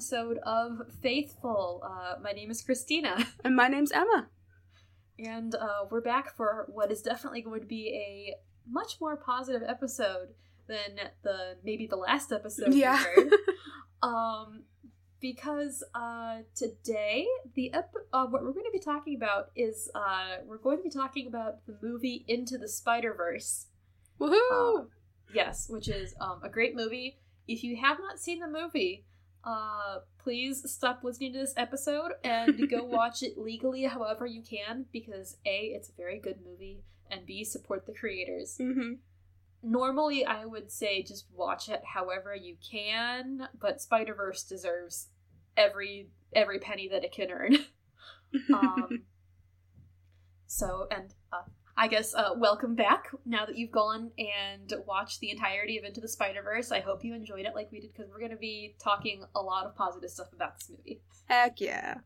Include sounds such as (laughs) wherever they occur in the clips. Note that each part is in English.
episode of Faithful. Uh, my name is Christina, (laughs) And my name's Emma. and uh, we're back for what is definitely going to be a much more positive episode than the maybe the last episode Yeah. we heard. (laughs) um, because uh, today the ep- uh, what we're going to be talking about is uh, we're going to be talking about the movie Into the Spider Verse. Woohoo! Uh, yes, which is um, a great movie. If you have not seen the movie, uh, please stop listening to this episode and (laughs) go watch it legally however you can because A, it's a very good movie, and B, support the creators. hmm Normally, I would say just watch it however you can, but Spider Verse deserves every every penny that it can earn. (laughs) um, so, and I guess uh, welcome back now that you've gone and watched the entirety of Into the Spider Verse. I hope you enjoyed it like we did because we're going to be talking a lot of positive stuff about this movie. Heck yeah.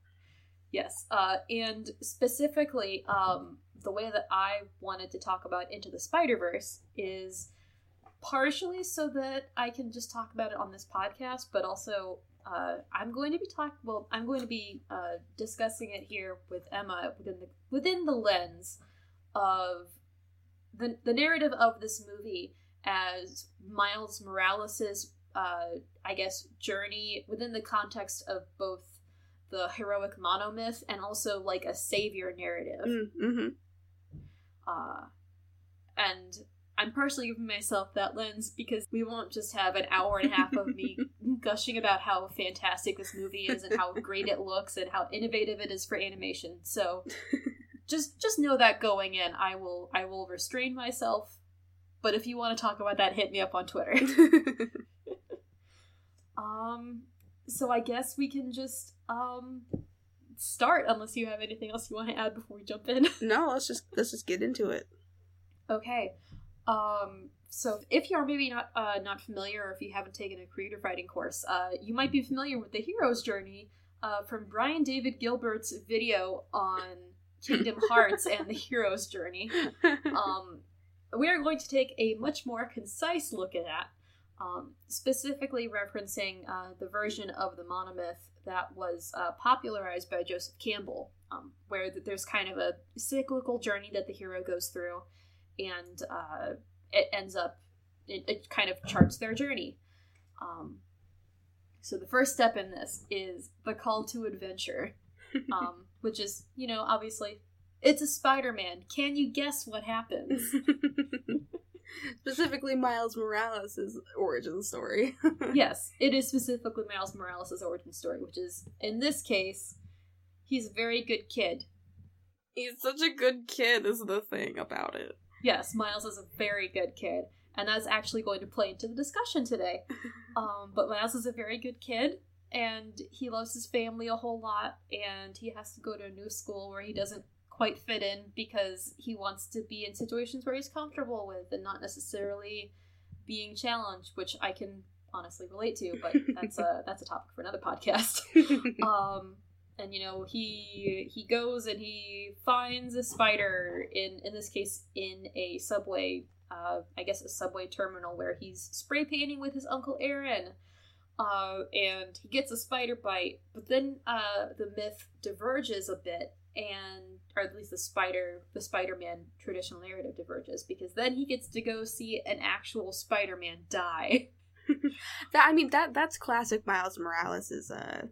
Yes, uh, and specifically, um, the way that I wanted to talk about Into the Spider Verse is partially so that I can just talk about it on this podcast, but also uh, I'm going to be talk. Well, I'm going to be uh, discussing it here with Emma within the within the lens of the the narrative of this movie as Miles Morales's, uh, I guess, journey within the context of both the heroic monomyth and also like a savior narrative. Mm-hmm. Uh, and I'm partially giving myself that lens because we won't just have an hour and a half of me (laughs) gushing about how fantastic this movie is and how great it looks and how innovative it is for animation. So (laughs) just just know that going in, I will I will restrain myself. But if you want to talk about that, hit me up on Twitter. (laughs) (laughs) um, so I guess we can just um start unless you have anything else you want to add before we jump in. no, let's just let's just get into it. Okay. Um, so if you're maybe not uh, not familiar, or if you haven't taken a creative writing course, uh, you might be familiar with the hero's journey uh, from Brian David Gilbert's video on Kingdom Hearts and the hero's journey. (laughs) Um, we are going to take a much more concise look at that, um, specifically referencing uh, the version of the monomyth that was uh, popularized by Joseph Campbell, um, where th- there's kind of a cyclical journey that the hero goes through, and uh, it ends up, it, it kind of charts their journey. Um, so the first step in this is the call to adventure, (laughs) um, which is, you know, obviously, it's a Spider-Man. Can you guess what happens? (laughs) Specifically, Miles Morales' origin story. (laughs) yes, it is specifically Miles Morales' origin story, which is, in this case, he's a very good kid. He's such a good kid, is the thing about it. Yes, Miles is a very good kid, and that's actually going to play into the discussion today. (laughs) Um, but Miles is a very good kid, and he loves his family a whole lot, and he has to go to a new school where he doesn't quite fit in because he wants to be in situations where he's comfortable with and not necessarily being challenged, which I can honestly relate to, but (laughs) that's a that's a topic for another podcast. (laughs) um and you know he he goes and he finds a spider in in this case in a subway uh i guess a subway terminal where he's spray painting with his uncle aaron uh and he gets a spider bite but then uh the myth diverges a bit and or at least the spider the spider-man traditional narrative diverges because then he gets to go see an actual spider-man die (laughs) that I mean that that's classic Miles Morales' uh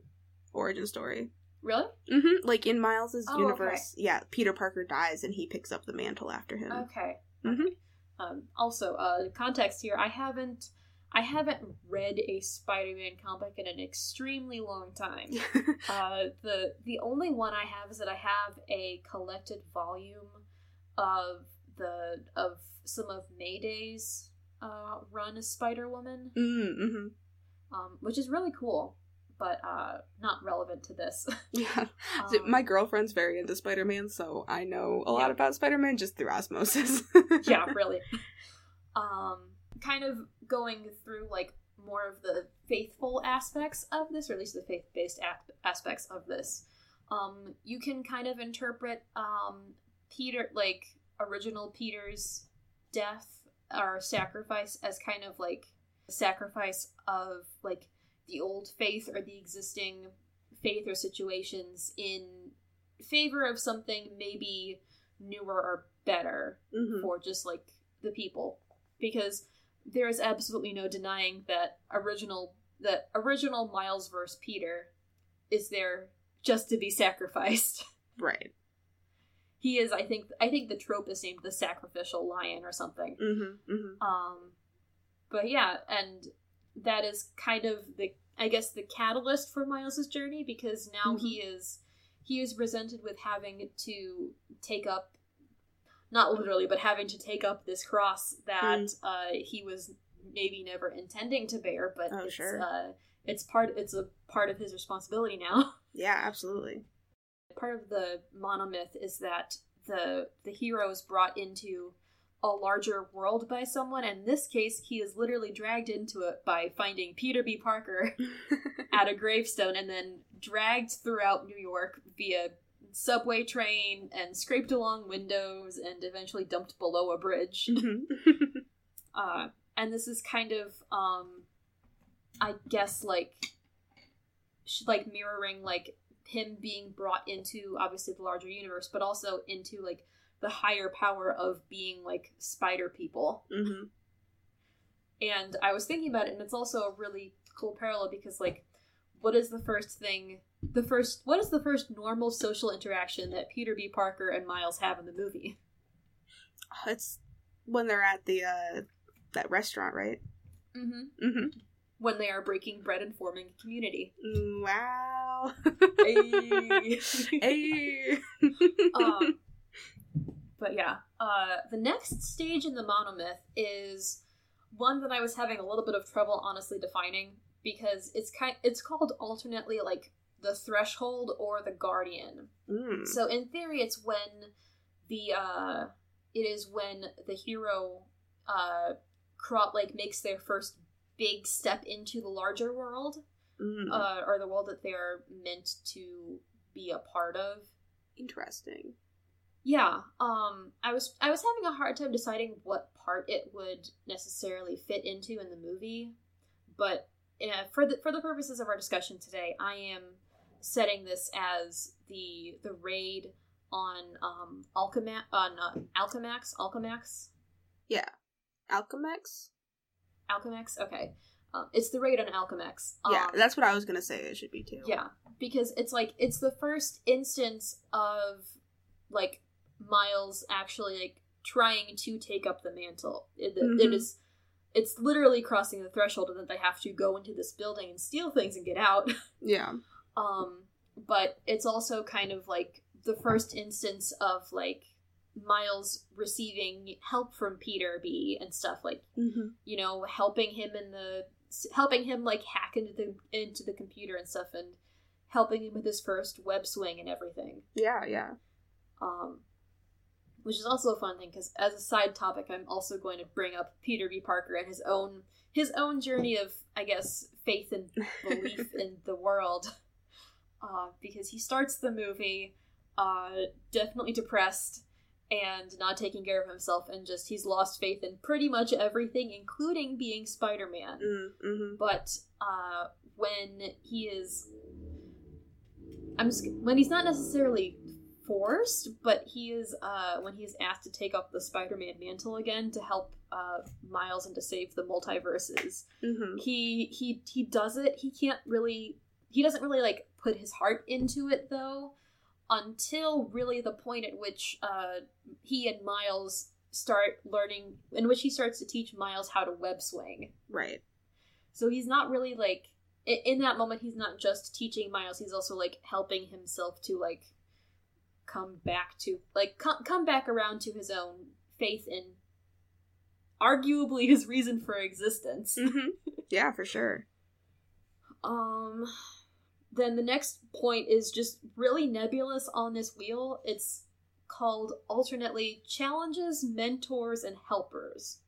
origin story. really Mm-hmm. Like in Miles's Oh, universe, yeah, Peter Parker dies and he picks up the mantle after him. Okay. Mhm. Um, also, uh, context here: I haven't, I haven't read a Spider-Man comic in an extremely long time. (laughs) uh, the the only one I have is that I have a collected volume of the of some of Mayday's uh, run as Spider Woman, mm-hmm. um, which is really cool, but uh, not relevant to this. (laughs) Yeah. Um, My girlfriend's very into Spider Man, so I know a lot Yeah. about Spider Man just through osmosis. yeah, (laughs) really. Um, kind of going through like more of the faithful aspects of this, or at least the faith-based ap- aspects of this. Um, you can kind of interpret um, Peter, like original Peter's death or sacrifice, as kind of like a sacrifice of like the old faith or the existing faith or situations in favor of something maybe newer or better Mhm. for just like the people because there is absolutely no denying that original that original Miles versus Peter is there just to be sacrificed. (laughs) Right. he is I think I think the trope is named the sacrificial lion or something. Mm-hmm. Mm-hmm. Um but yeah, and that is kind of the I guess the catalyst for Miles's journey because now Mhm. he is he is presented with having to take up not literally but having to take up this cross that Mm. uh he was maybe never intending to bear but Oh, it's sure. uh it's part it's a part of his responsibility now (laughs) Yeah, absolutely. part of the monomyth is that the the hero is brought into a larger world by someone and in this case he is literally dragged into it by finding peter b parker (laughs) at a gravestone and then dragged throughout new york via subway train and scraped along windows and eventually dumped below a bridge Mhm. (laughs) uh, and this is kind of um i guess like sh- like mirroring like him being brought into obviously the larger universe but also into like the higher power of being like spider people Mhm. and i was thinking about it and it's also a really cool parallel because like what is the first thing the first what is the first normal social interaction that peter b parker and miles have in the movie It's when they're at the uh that restaurant, right? mm-hmm. Mm-hmm. when they are breaking bread and forming a community Wow. Hey. (laughs) hey. um, but yeah, uh, the next stage in the monomyth is one that I was having a little bit of trouble honestly defining because it's kind it's called alternately like the threshold or the guardian. Mm. So in theory, it's when the uh, it is when the hero uh, cro- like makes their first big step into the larger world Mm. uh, or the world that they are meant to be a part of. Interesting. Yeah, um, I was I was having a hard time deciding what part it would necessarily fit into in the movie, but uh, for the for the purposes of our discussion today, I am setting this as the the raid on um Alchema on uh, Alchemax Alchemax Alchemex? Alchemax. Alchemax. Okay, um, it's the raid on Alchemax. Um, yeah, that's what I was gonna say. It should be too. Yeah, because it's like it's the first instance of like Miles actually like trying to take up the mantle. It, it Mhm. is it's literally crossing the threshold and that they have to go into this building and steal things and get out. (laughs) Yeah. Um but it's also kind of like the first instance of like Miles receiving help from Peter B and stuff like Mm-hmm. you know, helping him in the helping him like hack into the into the computer and stuff, and helping him with his first web swing and everything. Yeah, yeah. Um, which is also a fun thing because as a side topic, I'm also going to bring up Peter B. Parker and his own his own journey of, I guess, faith and (laughs) belief in the world. Uh, because he starts the movie uh, definitely depressed and not taking care of himself, and just he's lost faith in pretty much everything, including being Spider Man. Mm-hmm. But uh, when he is, I'm just, when he's not necessarily forced, but he is uh, when he is asked to take up the Spider-Man mantle again to help uh, Miles and to save the multiverses. Mm-hmm. He he he does it. He can't really. He doesn't really like put his heart into it though, until really the point at which uh, he and Miles start learning, in which he starts to teach Miles how to web swing. Right. So he's not really like in that moment he's not just teaching Miles, he's also like helping himself to like come back to like come, come back around to his own faith in arguably his reason for existence. Mm-hmm. Yeah, for sure. (laughs) Um then the next point is just really nebulous on this wheel. It's called alternately challenges, mentors, and helpers.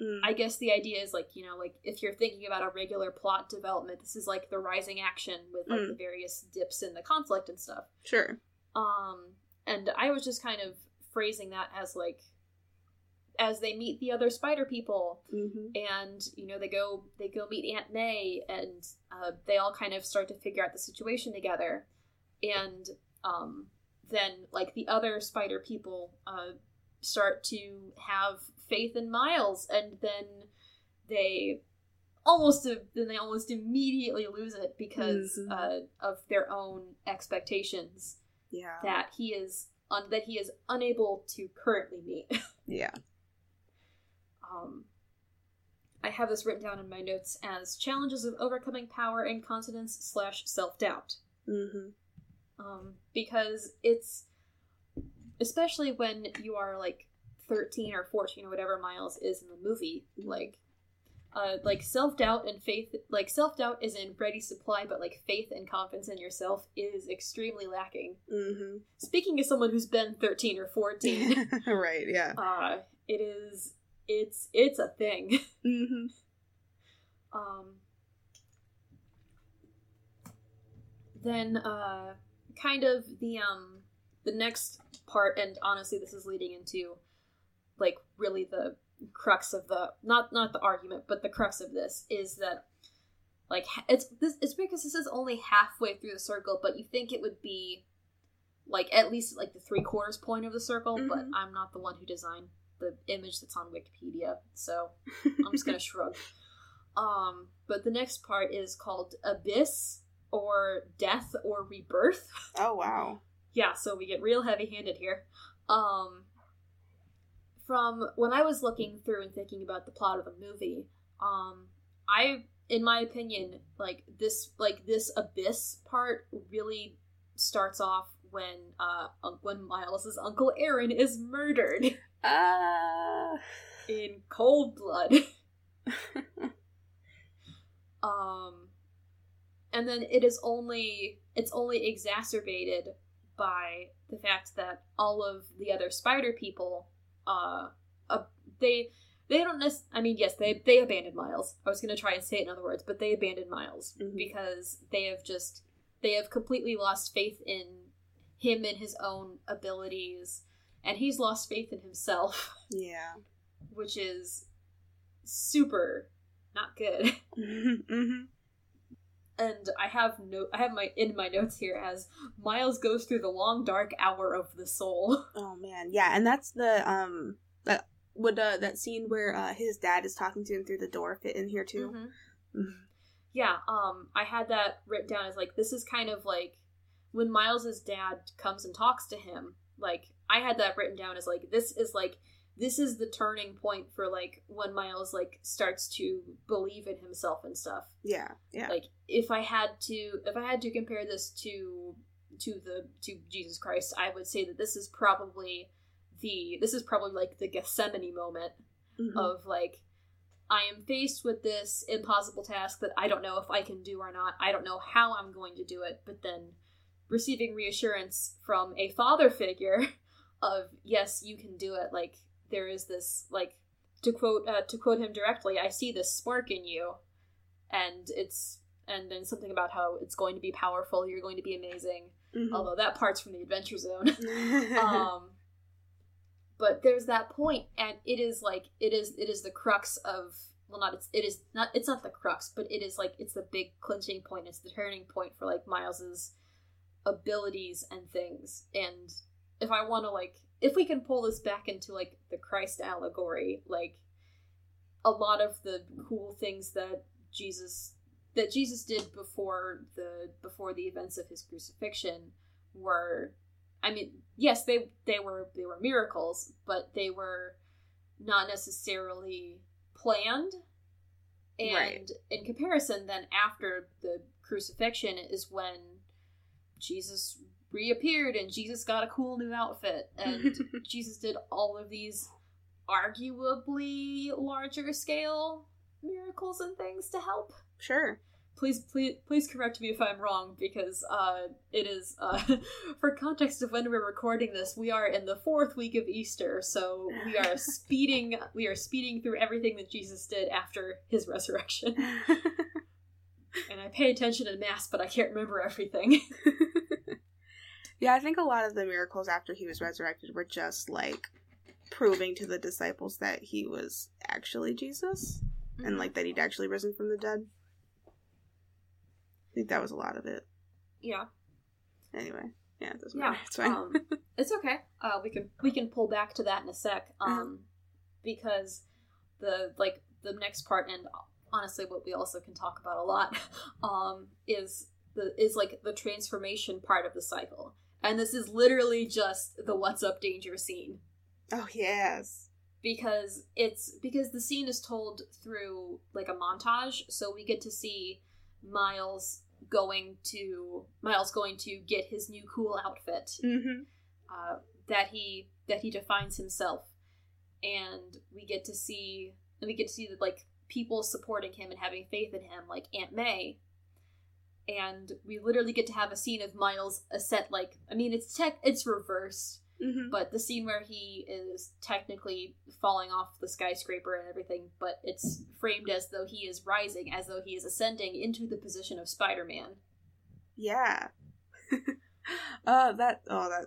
Mm. I guess the idea is like, you know, like if you're thinking about a regular plot development, this is like the rising action with like Mm. the various dips in the conflict and stuff. Sure. Um and I was just kind of phrasing that as like as they meet the other spider people hmm and you know they go they go meet aunt may and uh, they all kind of start to figure out the situation together and um, then like the other spider people uh, start to have faith in miles and then they almost then they almost immediately lose it because Mhm. uh, of their own expectations Yeah. that he is un- that he is unable to currently meet (laughs) Yeah. Um, I have this written down in my notes as challenges of overcoming power incontinence slash self doubt. hmm Um, because it's especially when you are like thirteen or fourteen or whatever Miles is in the movie, Mhm. like. Uh, like self doubt and faith, like self doubt is in ready supply, but like faith and confidence in yourself is extremely lacking. hmm Speaking as someone who's been thirteen or fourteen, (laughs) right. Yeah. uh, it is it's it's a thing. (laughs) hmm um then uh kind of the um the next part and honestly this is leading into like really the crux of the not not the argument but the crux of this is that like it's this it's because this is only halfway through the circle but you think it would be like at least like the three quarters point of the circle but Mhm. i'm not the one who designed the image that's on wikipedia so (laughs) I'm just gonna shrug. Um, but the next part is called Abyss or Death or Rebirth. Oh wow. yeah, so we get real heavy handed here. Um, from when I was looking through and thinking about the plot of the movie, um, I, in my opinion, like this, like this Abyss part really starts off when uh when Miles's uncle Aaron is murdered (laughs) Ah. in cold blood. (laughs) um and then it is only it's only exacerbated by the fact that all of the other spider people uh, uh they they don't nec- I mean yes they they abandoned Miles. I was going to try and say it in other words, but they abandoned Miles Mhm. because they have just they have completely lost faith in him and his own abilities and he's lost faith in himself, (laughs) yeah. which is super not good. (laughs) hmm and I have no I have my in my notes here as Miles goes through the long dark hour of the soul. (laughs) Oh man, yeah, and that's the um that would uh, that scene where uh, his dad is talking to him through the door fit in here too. Mhm. Yeah, um I had that written down as like this is kind of like when Miles's dad comes and talks to him, like I had that written down as like this is like this is the turning point for like when Miles like starts to believe in himself and stuff. Yeah, yeah, like if i had to if i had to compare this to to the to jesus christ i would say that this is probably the this is probably like the gethsemane moment Mhm. of like i am faced with this impossible task that i don't know if i can do or not i don't know how i'm going to do it but then receiving reassurance from a father figure of yes you can do it like there is this like to quote uh, to quote him directly i see this spark in you and it's and then something about how it's going to be powerful you're going to be amazing Mhm. although that part's from the adventure zone (laughs) um but there's that point and it is like it is it is the crux of well not it's it is not it's not the crux but it is like it's the big clinching point it's the turning point for like miles's abilities and things and if i want to like if we can pull this back into like the christ allegory like a lot of the cool things that jesus that jesus did before the before the events of his crucifixion were I mean, yes, they they were they were miracles, but they were not necessarily planned. And Right. in comparison, then after the crucifixion is when Jesus reappeared and Jesus got a cool new outfit. And (laughs) Jesus did all of these arguably larger scale miracles and things to help. Sure. please please please correct me if i'm wrong because uh it is uh (laughs) for context of when we're recording this we are in the fourth week of easter so we are (laughs) speeding we are speeding through everything that jesus did after his resurrection. And i pay attention in mass but i can't remember everything yeah, I think a lot of the miracles after he was resurrected were just like proving to the disciples that he was actually Jesus mm-hmm. and like that he'd actually risen from the dead. I think that was a lot of it. Yeah. Anyway, yeah, it doesn't yeah, matter. It's fine. Um, it's okay. Uh, we can we can pull back to that in a sec. Uh-huh. Um, uh-huh. because the like the next part and honestly what we also can talk about a lot (laughs) um is the is like the transformation part of the cycle and this is literally just the what's up danger scene. Oh yes. Because it's because the scene is told through like a montage so we get to see miles going to miles going to get his new cool outfit mm-hmm. uh, that he that he defines himself. And we get to see and we get to see that like people supporting him and having faith in him like aunt may and we literally get to have a scene of miles ascent like i mean it's tech it's reversed mm-hmm. but the scene where he is technically falling off the skyscraper and everything but it's framed as though he is rising as though he is ascending into the position of spider-man yeah (laughs) uh that oh that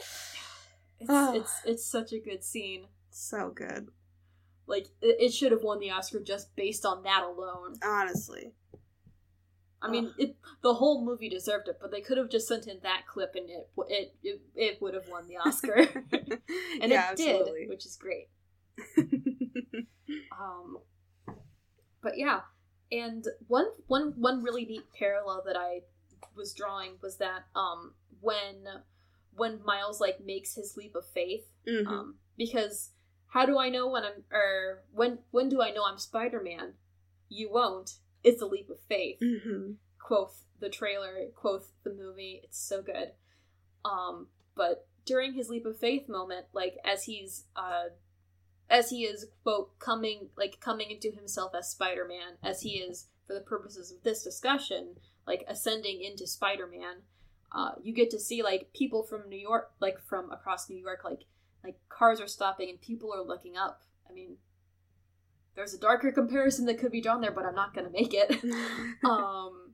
(sighs) it's, oh. (sighs) it's it's such a good scene so good like it, it should have won the Oscar just based on that alone. Honestly. I mean, it, the whole movie deserved it, but they could have just sent in that clip and it it it, it would have won the (laughs) Oscar, (laughs) and yeah, it absolutely. did, which is great. (laughs) um, but yeah, and one one one really neat parallel that I was drawing was that um when when Miles like makes his leap of faith, mm-hmm. um, because how do I know when I'm or when when do I know I'm Spider Man? You won't. It's a leap of faith. Mm-hmm. Quoth the trailer, quoth the movie. It's so good. Um, but during his leap of faith moment, like as he's uh as he is quote coming like coming into himself as Spider-Man, as he is for the purposes of this discussion, like ascending into Spider-Man, uh, you get to see like people from New York, like from across New York, like like cars are stopping and people are looking up. I mean, there's a darker comparison that could be drawn there, but I'm not gonna make it. (laughs) (laughs) um,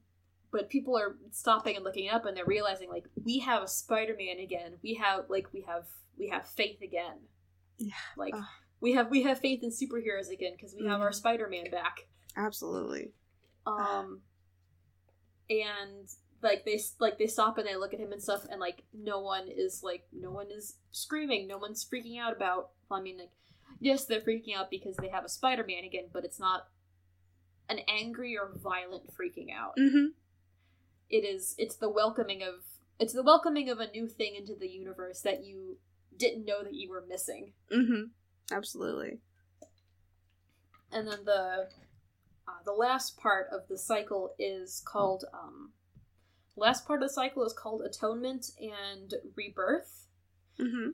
but people are stopping and looking up, and they're realizing like we have a Spider-Man again. We have like we have we have faith again. Yeah. Like we have we have faith in superheroes again because we mm-hmm. have our mm-hmm. Spider-Man back. Absolutely. Um, and like they like they stop and they look at him and stuff and like no one is like no one is screaming no one's freaking out about i mean like yes they're freaking out because they have a spider-man again but it's not an angry or violent freaking out mm-hmm. it is it's the welcoming of it's the welcoming of a new thing into the universe that you didn't know that you were missing mm-hmm absolutely and then the uh, the last part of the cycle is called um, last part of the cycle is called atonement and rebirth. Mm-hmm.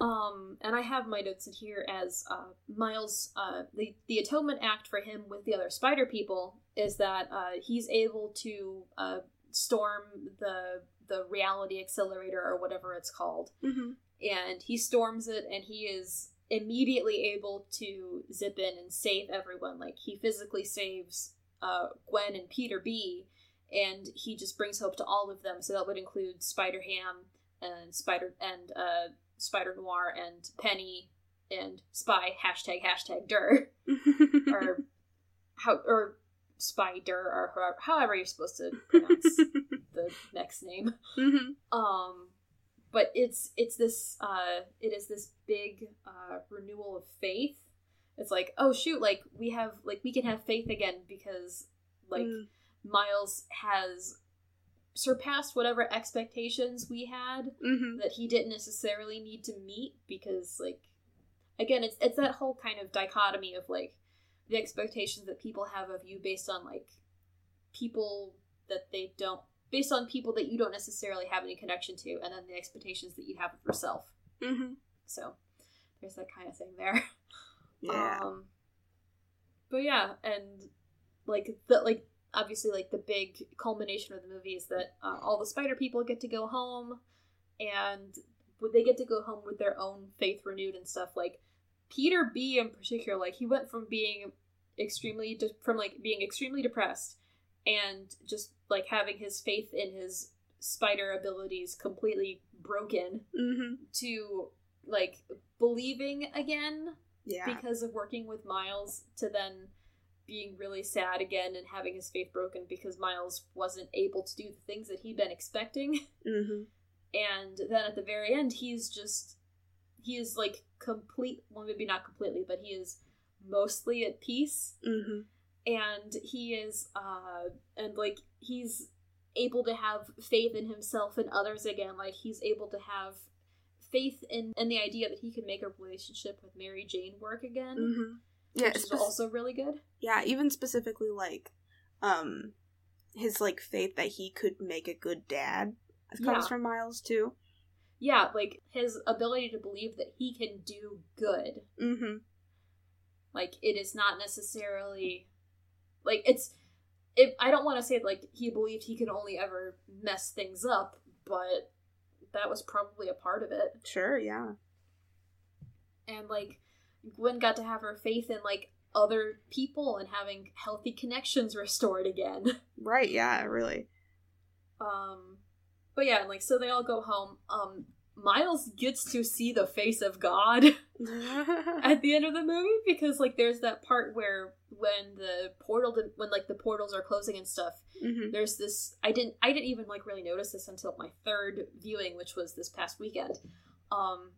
Um, and I have my notes in here as uh, Miles. Uh, the the atonement act for him with the other Spider people is that uh, he's able to uh, storm the the reality accelerator or whatever it's called, mm-hmm. and he storms it, and he is immediately able to zip in and save everyone. Like he physically saves uh, Gwen and Peter B and he just brings hope to all of them. So that would include Spider Ham and Spider and uh, Spider Noir and Penny and Spy hashtag hashtag Dur (laughs) or how or Spider or however you're supposed to pronounce (laughs) the next name. Mm-hmm. Um, but it's it's this uh, it is this big uh, renewal of faith. It's like oh shoot, like we have like we can have faith again because like. Mm Miles has surpassed whatever expectations we had mm-hmm. that he didn't necessarily need to meet because like again it's it's that whole kind of dichotomy of like the expectations that people have of you based on like people that they don't based on people that you don't necessarily have any connection to and then the expectations that you have of yourself mm-hmm. so there's that kind of thing there yeah um but yeah and like the like obviously like the big culmination of the movie is that uh, all the spider people get to go home and they get to go home with their own faith renewed and stuff like peter b in particular like he went from being extremely de- from like being extremely depressed and just like having his faith in his spider abilities completely broken mm-hmm. to like believing again Yeah. because of working with Miles to then being really sad again and having his faith broken because Miles wasn't able to do the things that he'd been expecting. (laughs) hmm And then at the very end, he's just he is like complete well maybe not completely, but he is mostly at peace. Hmm and he is uh and like he's able to have faith in himself and others again. Like he's able to have faith in in the idea that he can make a relationship with mary jane work again. Hmm Yeah. which is also really good yeah. Even specifically like, um, his like faith that he could make a good dad comes Yeah. from Miles too. yeah like his ability to believe that he can do good hmm like it is not necessarily like it's if i don't want to say like he believed he could only ever mess things up but that was probably a part of it Sure. Yeah. and like Gwen got to have her faith in like other people and having healthy connections (laughs) restored again. Right. Yeah. Really. Um but yeah, and like so they all go home. Um Miles gets to see the face of God (laughs) (laughs) at the end of the movie because like there's that part where when the portal did, when like the portals are closing and stuff hmm there's this i didn't i didn't even like really notice this until my third viewing which was this past weekend um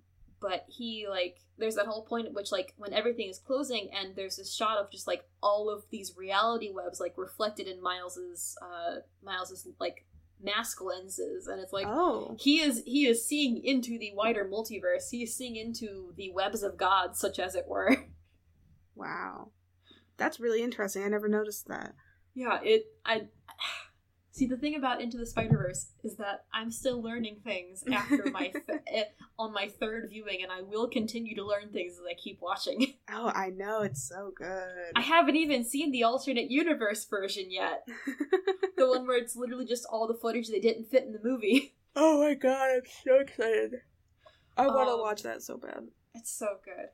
but he like there's that whole point at which like when everything is closing and there's this shot of just like all of these reality webs like reflected in miles's uh miles's like mask lenses and it's like oh. he is he is seeing into the wider multiverse he is seeing into the webs of god such as it were (laughs) Wow. That's really interesting. I never noticed that. Yeah, it. I see the thing about Into the Spider Verse is that I'm still learning things (laughs) after my th- eh, on my third viewing, and I will continue to learn things as I keep watching. (laughs) Oh, I know. It's so good. I haven't even seen the alternate universe version yet, (laughs) the one where it's literally just all the footage they didn't fit in the movie. oh my god, I'm so excited. I want to Um, watch that so bad. It's so good.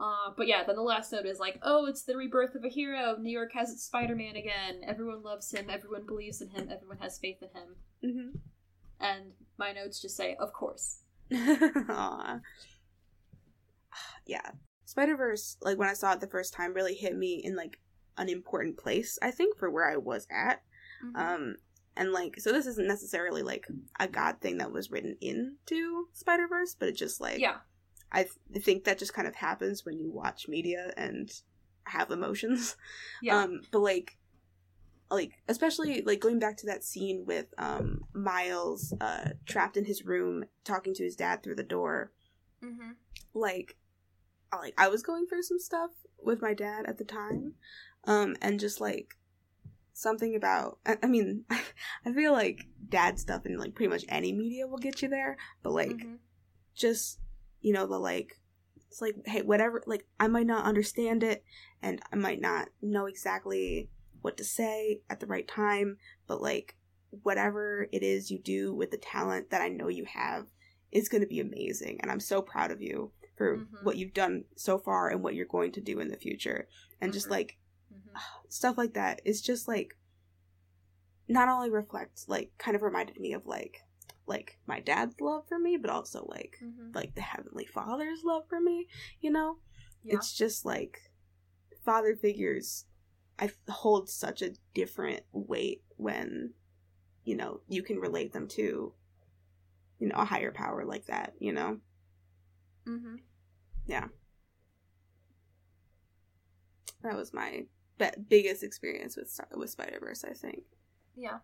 Uh, but yeah, then the last note is like, oh, it's the rebirth of a hero. New York has its Spider Man again. Everyone loves him. Everyone believes in him. Everyone has faith in him. hmm And my notes just say, of course. (laughs) (sighs) Yeah. Spider Verse, like when I saw it the first time, really hit me in like an important place, I think, for where I was at. Mm-hmm. Um and like so this isn't necessarily like a god thing that was written into Spider Verse, but it just like yeah. I th- think that just kind of happens when you watch media and have emotions. Yeah. Um, but like, like especially like going back to that scene with um Miles uh trapped in his room talking to his dad through the door. mm-hmm. Like, like I was going through some stuff with my dad at the time, um, and just like something about I, I mean (laughs) I feel like dad stuff in like pretty much any media will get you there, but like Mm-hmm. just you know the like it's like hey whatever like i might not understand it and i might not know exactly what to say at the right time but like whatever it is you do with the talent that i know you have is going to be amazing and i'm so proud of you for Mhm. what you've done so far and what you're going to do in the future and just Mhm. like Mm-hmm. stuff like that is just like not only reflect like kind of reminded me of like like my dad's love for me but also like Mm-hmm. like the heavenly father's love for me you know Yeah. it's just like father figures i hold such a different weight when you know you can relate them to you know a higher power like that you know mm-hmm. Yeah. That was my be- biggest experience with Star- with spider verse i think Yeah.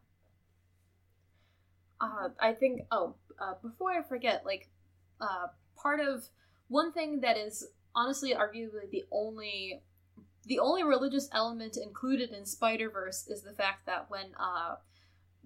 Uh, I think. Oh, uh, before I forget, like, uh, part of one thing that is honestly, arguably, the only the only religious element included in Spider Verse is the fact that when uh,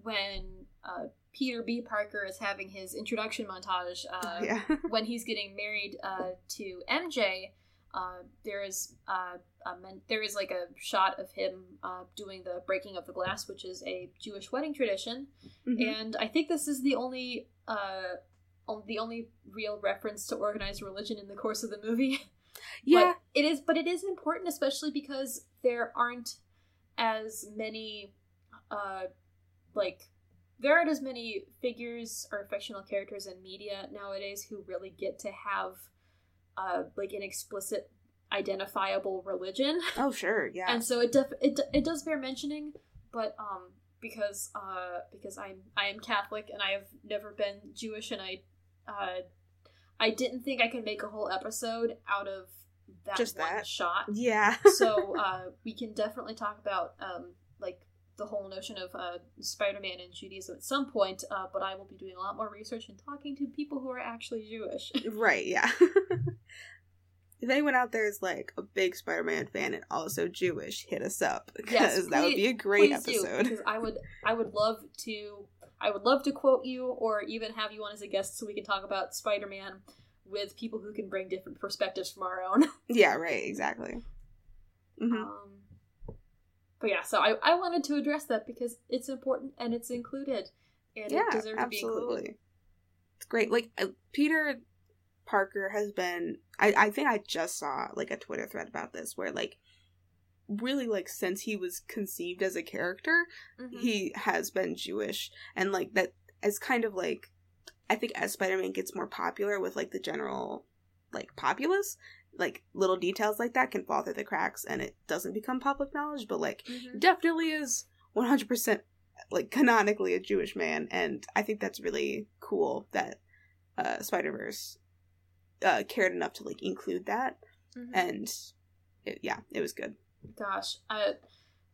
when uh, Peter B. Parker is having his introduction montage, uh, (laughs) yeah when he's getting married uh, to MJ, uh, there is uh, a men- there is like a shot of him uh, doing the breaking of the glass, which is a Jewish wedding tradition, Mhm. and I think this is the only uh, on- the only real reference to organized religion in the course of the movie. (laughs) yeah But it is, but it is important, especially because there aren't as many, uh, like, there aren't as many figures or fictional characters in media nowadays who really get to have uh like an explicit identifiable religion. (laughs) Oh sure, yeah. And so it def- it it does bear mentioning, but um because uh because I'm I am Catholic and I have never been Jewish and I uh I didn't think I could make a whole episode out of that Just one that. shot. yeah. so (laughs) uh we can definitely talk about um like the whole notion of uh, Spider-Man and Judaism at some point, uh, but I will be doing a lot more research and talking to people who are actually Jewish. (laughs) right, yeah. (laughs) if anyone out there is like a big Spider-Man fan and also Jewish, hit us up because (laughs) Yes, that would be a great Please do, episode. because I would I would love to I would love to quote you or even have you on as a guest so we can talk about Spider-Man with people who can bring different perspectives from our own. yeah, right, exactly. hmm Um, but yeah, so I, I wanted to address that because it's important and it's included and yeah, it deserves to be included. It's great. Like uh, Peter Parker has been. I I think I just saw like a Twitter thread about this where like really like since he was conceived as a character, Mhm. he has been Jewish, and like that as kind of like I think as Spider Man gets more popular with like the general like populace. Like little details like that can fall through the cracks, and it doesn't become public knowledge. But like Mhm. definitely is 100% like canonically a Jewish man and I think that's really cool that uh Spider-Verse uh cared enough to like include that Mhm. and it, yeah, it was good. Gosh, I,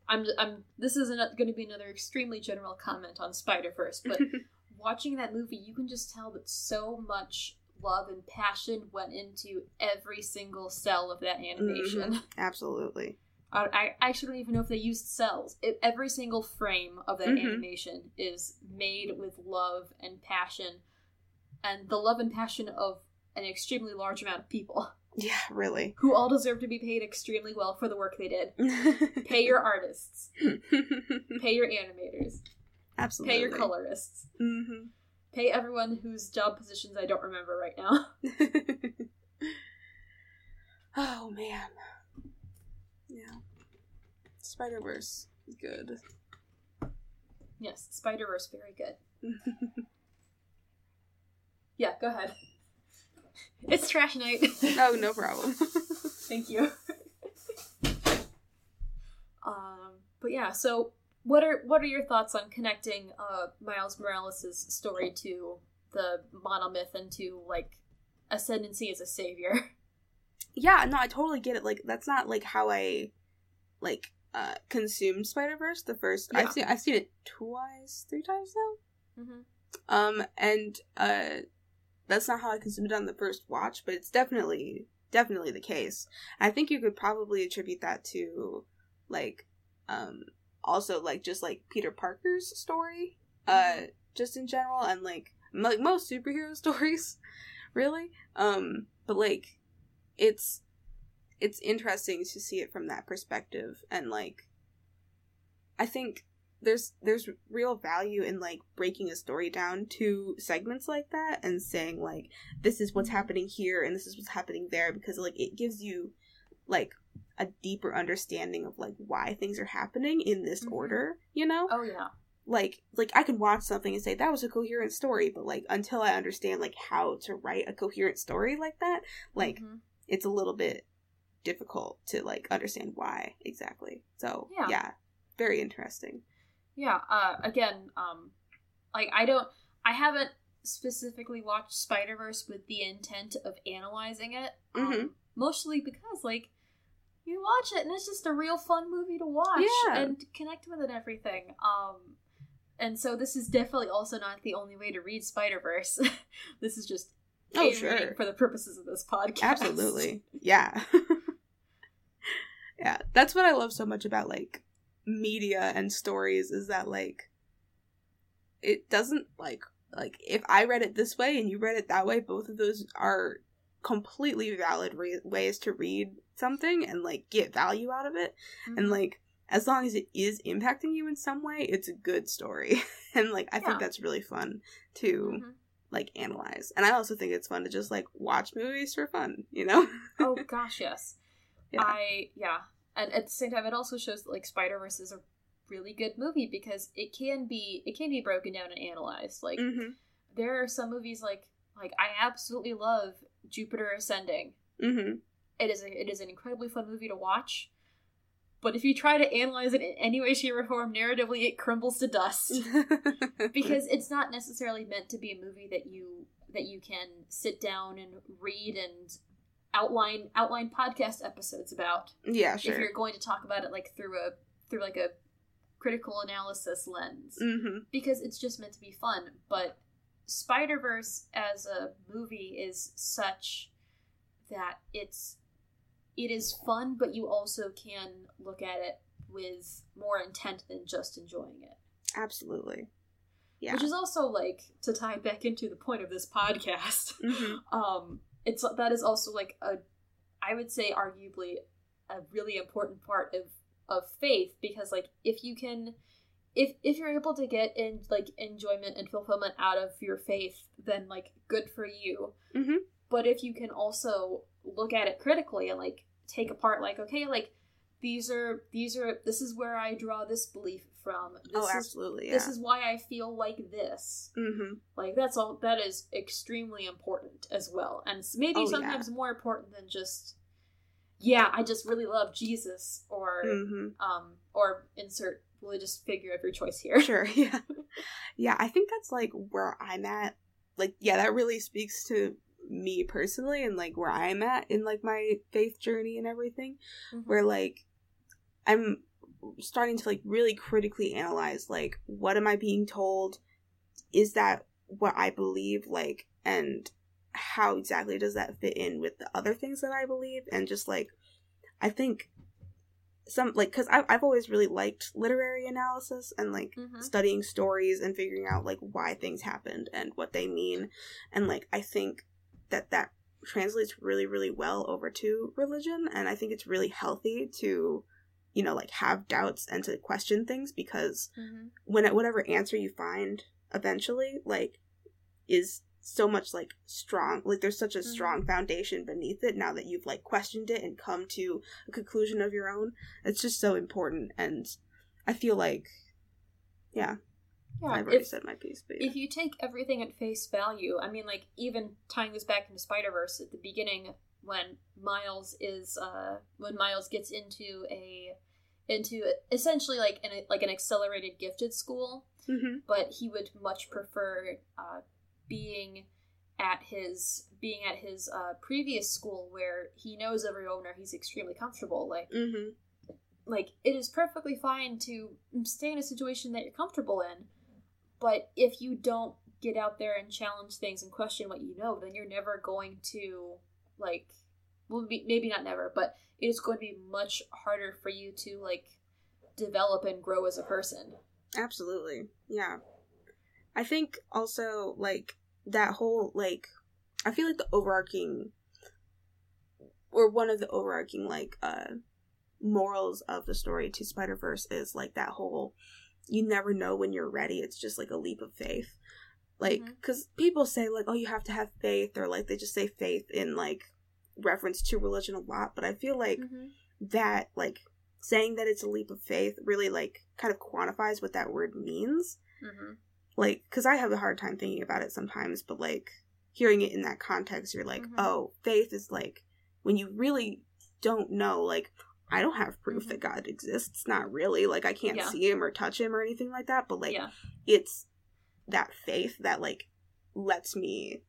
I'm, I'm. This is going to be another extremely general comment on Spider Verse, but (laughs) watching that movie, you can just tell that so much love and passion went into every single cell of that animation. Mhm. (laughs) Absolutely. I, I actually don't even know if they used cells. It, every single frame of that Mhm. animation is made with love and passion, and the love and passion of an extremely large amount of people (laughs) Yeah, really. who all deserve to be paid extremely well for the work they did. (laughs) Pay your artists, pay your animators, Absolutely. pay your colorists, hmm pay everyone whose job positions I don't remember right now. (laughs) oh man. Yeah. Spider-Verse is good. Yes, Spider Verse, very good. (laughs) Yeah, go ahead. It's trash night. (laughs) oh, no problem. Thank you. um, but yeah, so what are what are your thoughts on connecting uh, Miles Morales' story to the monomyth and to like ascendancy as a savior? (laughs) yeah no i totally get it like that's not like how i like uh consumed spider-verse the first Yeah. i've seen i've seen it twice three times now Mm-hmm. um and uh that's not how i consumed it on the first watch but it's definitely definitely the case i think you could probably attribute that to like um also like just like peter parker's story uh just in general and like like most superhero (laughs) stories really. Um but like it's it's interesting to see it from that perspective and like i think there's there's real value in like breaking a story down to segments like that and saying like this is what's happening here and this is what's happening there because like it gives you like a deeper understanding of like why things are happening in this Mhm. order you know Oh yeah. like like I can watch something and say that was a coherent story, but like until I understand like how to write a coherent story like that, like Mhm. it's a little bit difficult to like understand why exactly. So Yeah. yeah, very interesting. Yeah, uh, again, um, like I don't, I haven't specifically watched Spider Verse with the intent of analyzing it. Um, Mhm. Mostly because, like, you watch it and it's just a real fun movie to watch Yeah. and connect with and everything. Um, and so this is definitely also not the only way to read Spider Verse. (laughs) this is just Oh sure, for the purposes of this podcast. absolutely, (laughs) yeah, (laughs) yeah. That's what I love so much about like media and stories is that like it doesn't like like if I read it this way and you read it that way, both of those are completely valid re- ways to read something and like get value out of it. Mhm. And like as long as it is impacting you in some way, it's a good story. (laughs) and like I Yeah. think that's really fun to Mhm. like analyze. And I also think it's fun to just like watch movies for fun, you know? oh (laughs) gosh, yes. Yeah. I yeah, and at the same time, it also shows that like Spider Verse is a really good movie because it can be it can be broken down and analyzed. Like Mhm. there are some movies like like I absolutely love Jupiter Ascending. Mm-hmm. It is a, it is an incredibly fun movie to watch. But if you try to analyze it in any way, shape, or form narratively, it crumbles to dust (laughs) because it's not necessarily meant to be a movie that you that you can sit down and read and outline outline podcast episodes about. yeah, sure. If you're going to talk about it like through a through like a critical analysis lens, Mm-hmm. because it's just meant to be fun. But Spider Verse as a movie is such that it's it is fun, but you also can look at it with more intent than just enjoying it. Absolutely. Yeah. Which is also like to tie back into the point of this podcast. (laughs) Mm-hmm. um it's that is also like a i would say arguably a really important part of of faith because like if you can if if you're able to get in like enjoyment and fulfillment out of your faith then like good for you Mhm. but if you can also look at it critically and like take apart like okay like these are these are this is where i draw this belief from this Oh, is absolutely. Yeah. this is why i feel like this mm-hmm. like that's all that is extremely important as well. And maybe Oh, yeah. sometimes more important than just yeah, I just really love Jesus or Mm-hmm. um or insert religious figure of your choice here. (laughs) Sure. Yeah. Yeah. I think that's like where I'm at. Like, yeah, that really speaks to me personally and like where I'm at in like my faith journey and everything. Mhm. Where like I'm starting to like really critically analyze like what am I being told? Is that what I believe? Like, and how exactly does that fit in with the other things that I believe? And just like, I think some like because I've I've always really liked literary analysis and like Mhm. studying stories and figuring out like why things happened and what they mean, and like I think that that translates really really well over to religion, and I think it's really healthy to you know like have doubts and to question things because Mhm. when whatever answer you find eventually like is so much like strong like there's such a Mhm. strong foundation beneath it now that you've like questioned it and come to a conclusion of your own it's just so important and i feel like yeah, Yeah, i've already if, said my piece but yeah. if you take everything at face value, I mean like even tying this back into Spider Verse at the beginning when Miles is uh when Miles gets into a into essentially like an like an accelerated gifted school hmm but he would much prefer uh, being at his being at his uh, previous school where he knows every owner he's extremely comfortable like hmm like it is perfectly fine to stay in a situation that you're comfortable in but if you don't get out there and challenge things and question what you know then you're never going to like well maybe- not never but it is going to be much harder for you to like develop and grow as a person. Absolutely. Yeah. I think also like that whole like i feel like the overarching or one of the overarching like uh morals of the story to spider verse is like that whole you never know when you're ready it's just like a leap of faith like because people say like oh you have to have faith or like they just say faith in like reference to religion a lot but i feel like mm-hmm. that like saying that it's a leap of faith really like kind of quantifies what that word means Mm-hmm. like because i have a hard time thinking about it sometimes but like hearing it in that context you're like Mhm. oh faith is like when you really don't know like i don't have proof Mhm. that god exists not really like i can't Yeah. see him or touch him or anything like that but like yeah it's that faith that like lets me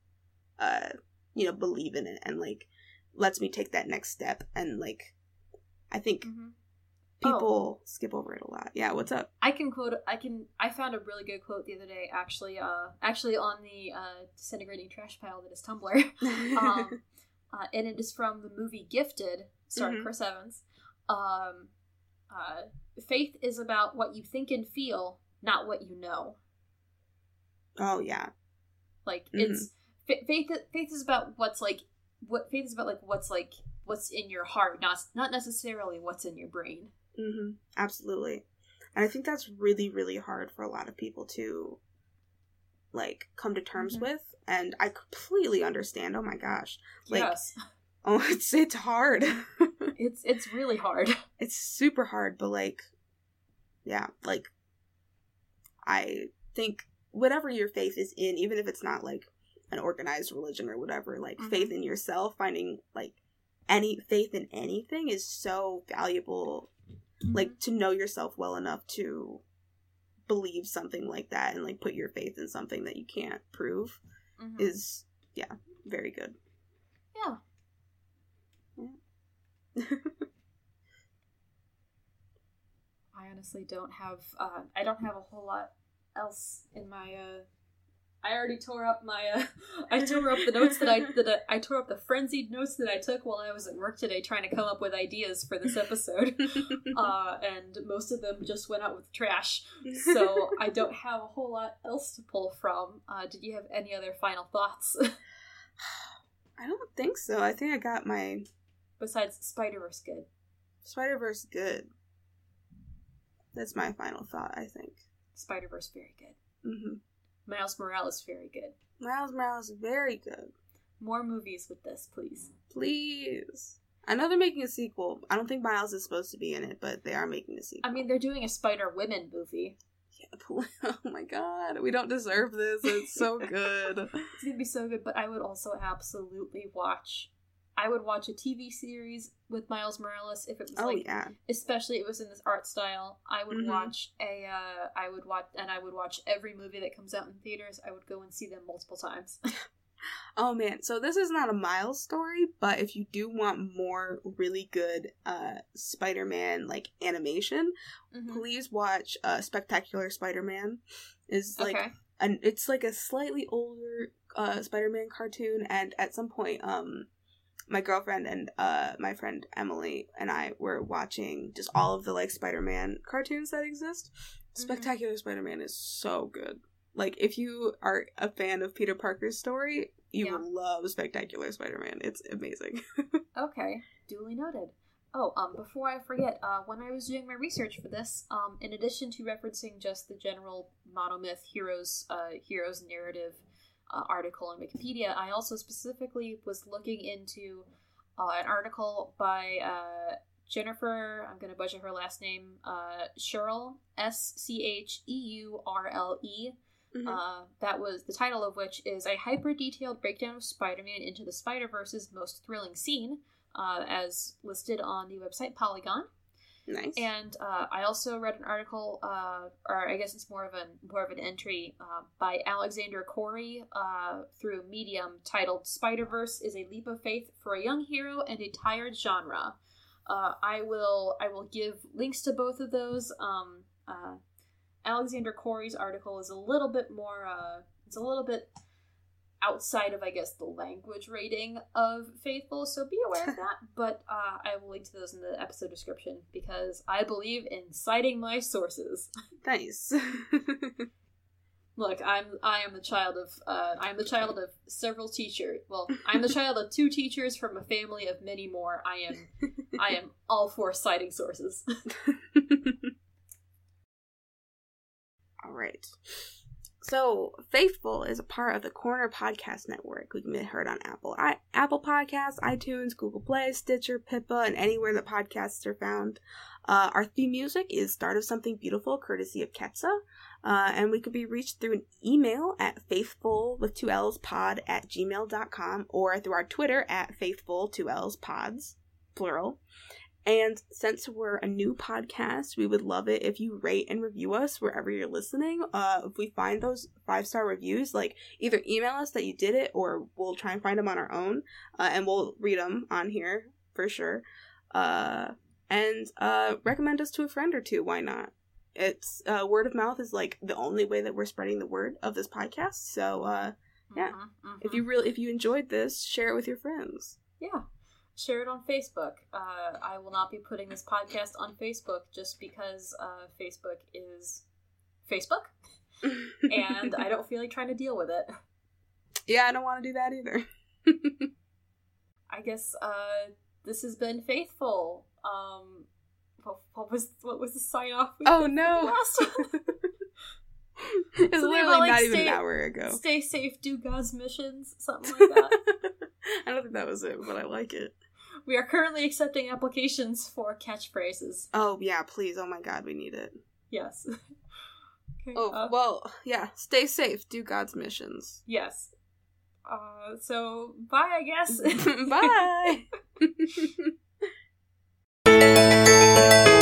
uh you know believe in it and like lets me take that next step and like i think Mm-hmm. people skip over it a lot yeah what's up I can quote. I can. I found a really good quote the other day, actually. Uh, actually on the uh, disintegrating trash pile that is Tumblr. (laughs) Um, uh, and it is from the movie Gifted, starring Mhm. Chris Evans. Um, uh, faith is about what you think and feel, not what you know. oh yeah Like Mhm. it's fa- faith. Faith is about what's like. What faith is about, like what's like what's in your heart, not not necessarily what's in your brain. hmm absolutely and i think that's really really hard for a lot of people to like come to terms Mhm. with and i completely understand oh my gosh Like- yes, (laughs) oh (laughs) it's it's hard it's it's really hard. (laughs) it's super hard but like yeah like i think whatever your faith is in even if it's not like an organized religion or whatever like Mhm. faith in yourself finding like any faith in anything is so valuable. Like to know yourself well enough to believe something like that and like put your faith in something that you can't prove Mhm. is yeah, very good. yeah. I honestly don't have uh, I don't have a whole lot else in my uh I already tore up my uh I tore up the notes that I that I, I tore up the frenzied notes that I took while I was at work today trying to come up with ideas for this episode. (laughs) Uh and most of them just went out with trash. So I don't have a whole lot else to pull from. Uh did you have any other final thoughts (laughs) I don't think so. I think I got my besides Spider-Verse good? Spider Verse good. That's my final thought. I think. Spider-Verse very good. hmm Miles Morales very good. Miles Morales very good. More movies with this, please. Please. I know they're making a sequel. I don't think Miles is supposed to be in it, but they are making a sequel. I mean, they're doing a Spider Women movie. yeah, (laughs) oh my god, we don't deserve this. It's so (laughs) good. It's gonna be so good, but I would also absolutely watch. I would watch a TV series with Miles Morales if it was oh like, yeah, especially it was in this art style. I would Mhm. watch a, uh, I would watch, and I would watch every movie that comes out in theaters. I would go and see them multiple times. (laughs) Oh man, so this is not a Miles story, but if you do want more really good uh Spider-Man like animation, Mhm. please watch uh Spectacular Spider-Man. Is like okay. an it's like a slightly older uh Spider-Man cartoon and at some point um my girlfriend and uh my friend Emily and I were watching just all of the like Spider-Man cartoons that exist. Mhm. Spectacular Spider-Man is so good. Like if you are a fan of Peter Parker's story, you Yeah. will love Spectacular Spider-Man. It's amazing. (laughs) Okay, duly noted. Oh, um, before I forget, uh, when I was doing my research for this, um, in addition to referencing just the general monomyth heroes, uh, heroes narrative uh, article on Wikipedia, I also specifically was looking into uh, an article by uh, Jennifer. I'm gonna butcher her last name. Uh, Scheurle S C H E U R L E. Mhm. Uh, that was the title of which is a hyper detailed breakdown of Spider-Man into the Spider-Verse's most thrilling scene, uh, as listed on the website Polygon. Nice. And uh, I also read an article, uh, or I guess it's more of an more of an entry uh, by Alexander Corey uh, through Medium titled "Spider-Verse is a leap of faith for a young hero and a tired genre." Uh, I will I will give links to both of those. Um, uh, Alexander Corey's article is a little bit more. It's a little bit outside of I guess the language rating of Faithful, so be aware of (laughs) that. But uh, I will link to those in the episode description because I believe in citing my sources. (laughs) nice. Look, I'm I am the child of uh, I'm the child of several teachers. Well, I'm the child of two teachers from a family of many more. I am I am (laughs) all for citing sources. All right. So, Faithful is a part of the Corner Podcast Network. We can be heard on Apple, I, Apple Podcasts, iTunes, Google Play, Stitcher, Pippa, and anywhere that podcasts are found. Uh, our theme music is "Start of Something Beautiful," courtesy of Ketsa, uh, and we could be reached through an email at faithful with two L's pod at gmail.com or through our Twitter at faithful two L's pods, plural. And since we're a new podcast, we would love it if you rate and review us wherever you're listening. Uh, if we find those five star reviews, like either email us that you did it, or we'll try and find them on our own, uh, and we'll read them on here for sure. Uh, and uh, recommend us to a friend or two. Why not? It's uh, word of mouth is like the only way that we're spreading the word of this podcast. So uh, Yeah. Mhm, if mhm. you really if you enjoyed this, share it with your friends. Yeah. Share it on Facebook. Uh, I will not be putting this podcast on Facebook just because uh, Facebook is Facebook, (laughs) and I don't feel like trying to deal with it. yeah, I don't want to do that either. (laughs) I guess uh, this has been faithful. Um, what, what was what was the sign off? Oh, no. (laughs) it's Something literally about, like, not even stay- an hour ago. Stay safe, do God's missions, something like that. I don't think that was it, but I like it. We are currently accepting applications for catchphrases. Oh yeah, please. Oh my god, we need it. Yes. (laughs) okay, Oh uh, well, yeah. Stay safe. Do God's missions. yes. Uh, so bye, I guess. (laughs) Bye. (laughs)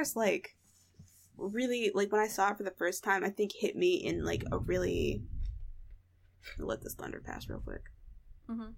Verse, like, really, like, when I saw it for the first time, I think hit me in, like, a really. Let this thunder pass real quick. Mhm.